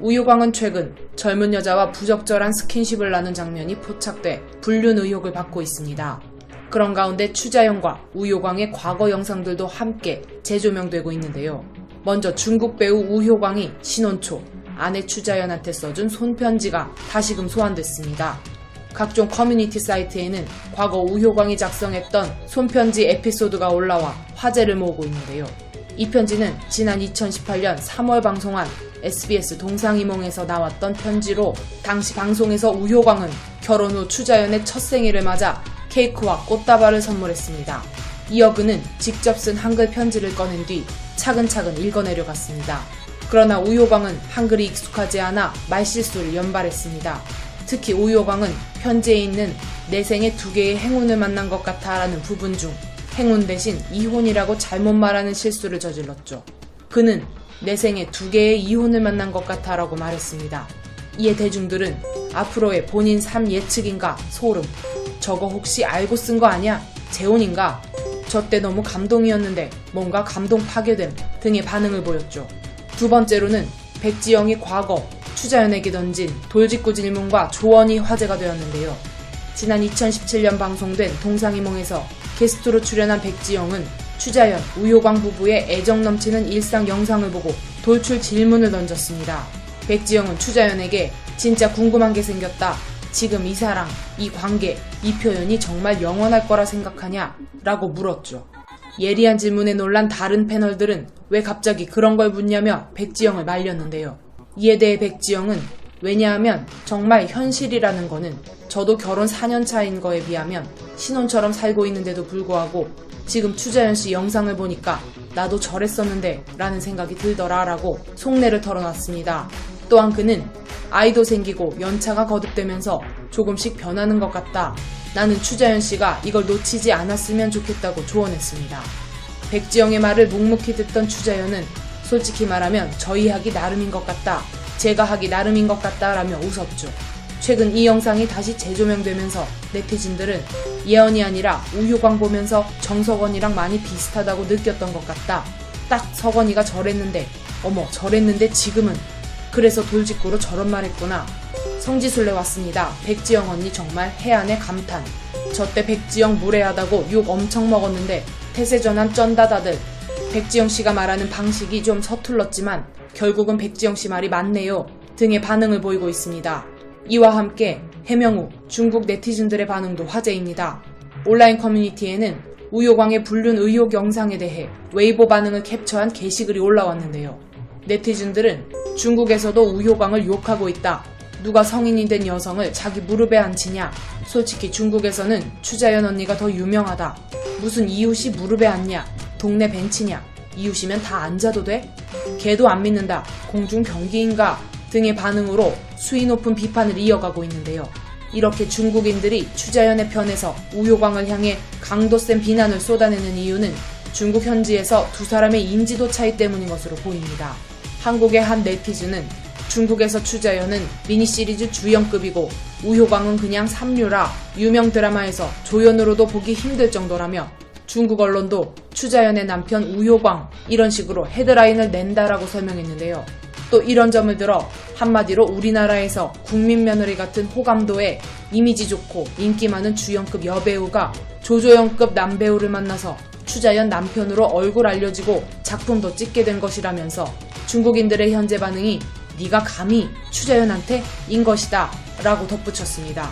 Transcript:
우효광은 최근 젊은 여자와 부적절한 스킨십을 나눈 장면이 포착돼 불륜 의혹을 받고 있습니다. 그런 가운데 추자현과 우효광의 과거 영상들도 함께 재조명되고 있는데요. 먼저 중국 배우 우효광이 신혼 초 아내 추자현한테 써준 손편지가 다시금 소환됐습니다. 각종 커뮤니티 사이트에는 과거 우효광이 작성했던 손편지 에피소드가 올라와 화제를 모으고 있는데요. 이 편지는 지난 2018년 3월 방송한 SBS 동상이몽에서 나왔던 편지로 당시 방송에서 우효광은 결혼 후 추자연의 첫 생일을 맞아 케이크와 꽃다발을 선물했습니다. 이어 그는 직접 쓴 한글 편지를 꺼낸 뒤 차근차근 읽어내려 갔습니다. 그러나 우효광은 한글이 익숙하지 않아 말실수를 연발했습니다. 특히 우효광은 편지에 있는 내 생에 두 개의 행운을 만난 것 같아 라는 부분 중 행운 대신 이혼이라고 잘못 말하는 실수를 저질렀죠. 그는 내 생에 두 개의 이혼을 만난 것 같아 라고 말했습니다. 이에 대중들은 앞으로의 본인 삶 예측인가 소름. 저거 혹시 알고 쓴 거 아니야? 재혼인가? 저때 너무 감동이었는데 뭔가 감동 파괴됨 등의 반응을 보였죠. 두 번째로는 백지영이 과거 추자연에게 던진 돌직구 질문과 조언이 화제가 되었는데요. 지난 2017년 방송된 동상이몽에서 게스트로 출연한 백지영은 추자연, 우효광 부부의 애정 넘치는 일상 영상을 보고 돌출 질문을 던졌습니다. 백지영은 추자연에게 진짜 궁금한 게 생겼다. 지금 이 사랑, 이 관계, 이 표현이 정말 영원할 거라 생각하냐? 라고 물었죠. 예리한 질문에 놀란 다른 패널들은 왜 갑자기 그런 걸 묻냐며 백지영을 말렸는데요. 이에 대해 백지영은 왜냐하면 정말 현실이라는 거는 저도 결혼 4년 차인 거에 비하면 신혼처럼 살고 있는데도 불구하고 지금 추자연 씨 영상을 보니까 나도 저랬었는데 라는 생각이 들더라 라고 속내를 털어놨습니다. 또한 그는 아이도 생기고 연차가 거듭되면서 조금씩 변하는 것 같다. 나는 추자연 씨가 이걸 놓치지 않았으면 좋겠다고 조언했습니다. 백지영의 말을 묵묵히 듣던 추자연은 솔직히 말하면 저희 하기 나름인 것 같다. 제가 하기 나름인 것 같다. 라며 웃었죠. 최근 이 영상이 다시 재조명되면서 네티즌들은 예언이 아니라 우효광 보면서 정석원이랑 많이 비슷하다고 느꼈던 것 같다. 딱 석원이가 저랬는데, 어머, 저랬는데 지금은. 그래서 돌직구로 저런 말 했구나. 성지순례 왔습니다. 백지영 언니 정말 해안의 감탄. 저 때 백지영 무례하다고 욕 엄청 먹었는데 태세전환 쩐다 다들. 백지영 씨가 말하는 방식이 좀 서툴렀지만 결국은 백지영 씨 말이 맞네요. 등의 반응을 보이고 있습니다. 이와 함께 해명 후 중국 네티즌들의 반응도 화제입니다. 온라인 커뮤니티에는 우효광의 불륜 의혹 영상에 대해 웨이보 반응을 캡처한 게시글이 올라왔는데요. 네티즌들은 중국에서도 우효광을 욕하고 있다. 누가 성인이 된 여성을 자기 무릎에 앉히냐? 솔직히 중국에서는 추자연 언니가 더 유명하다. 무슨 이웃이 무릎에 앉냐? 동네 벤치냐? 이웃이면 다 앉아도 돼? 걔도 안 믿는다. 공중 경기인가? 등의 반응으로 수위 높은 비판을 이어가고 있는데요. 이렇게 중국인들이 추자연의 편에서 우효광을 향해 강도 센 비난을 쏟아내는 이유는 중국 현지에서 두 사람의 인지도 차이 때문인 것으로 보입니다. 한국의 한 네티즌은 중국에서 추자연은 미니시리즈 주연급이고 우효광은 그냥 삼류라 유명 드라마에서 조연으로도 보기 힘들 정도라며 중국 언론도 추자연의 남편 우효광 이런 식으로 헤드라인을 낸다라고 설명했는데요. 또 이런 점을 들어 한마디로 우리나라에서 국민 며느리 같은 호감도에 이미지 좋고 인기 많은 주연급 여배우가 조조연급 남배우를 만나서 추자연 남편으로 얼굴 알려지고 작품도 찍게 된 것이라면서 중국인들의 현재 반응이 네가 감히 추자연한테 인 것이다 라고 덧붙였습니다.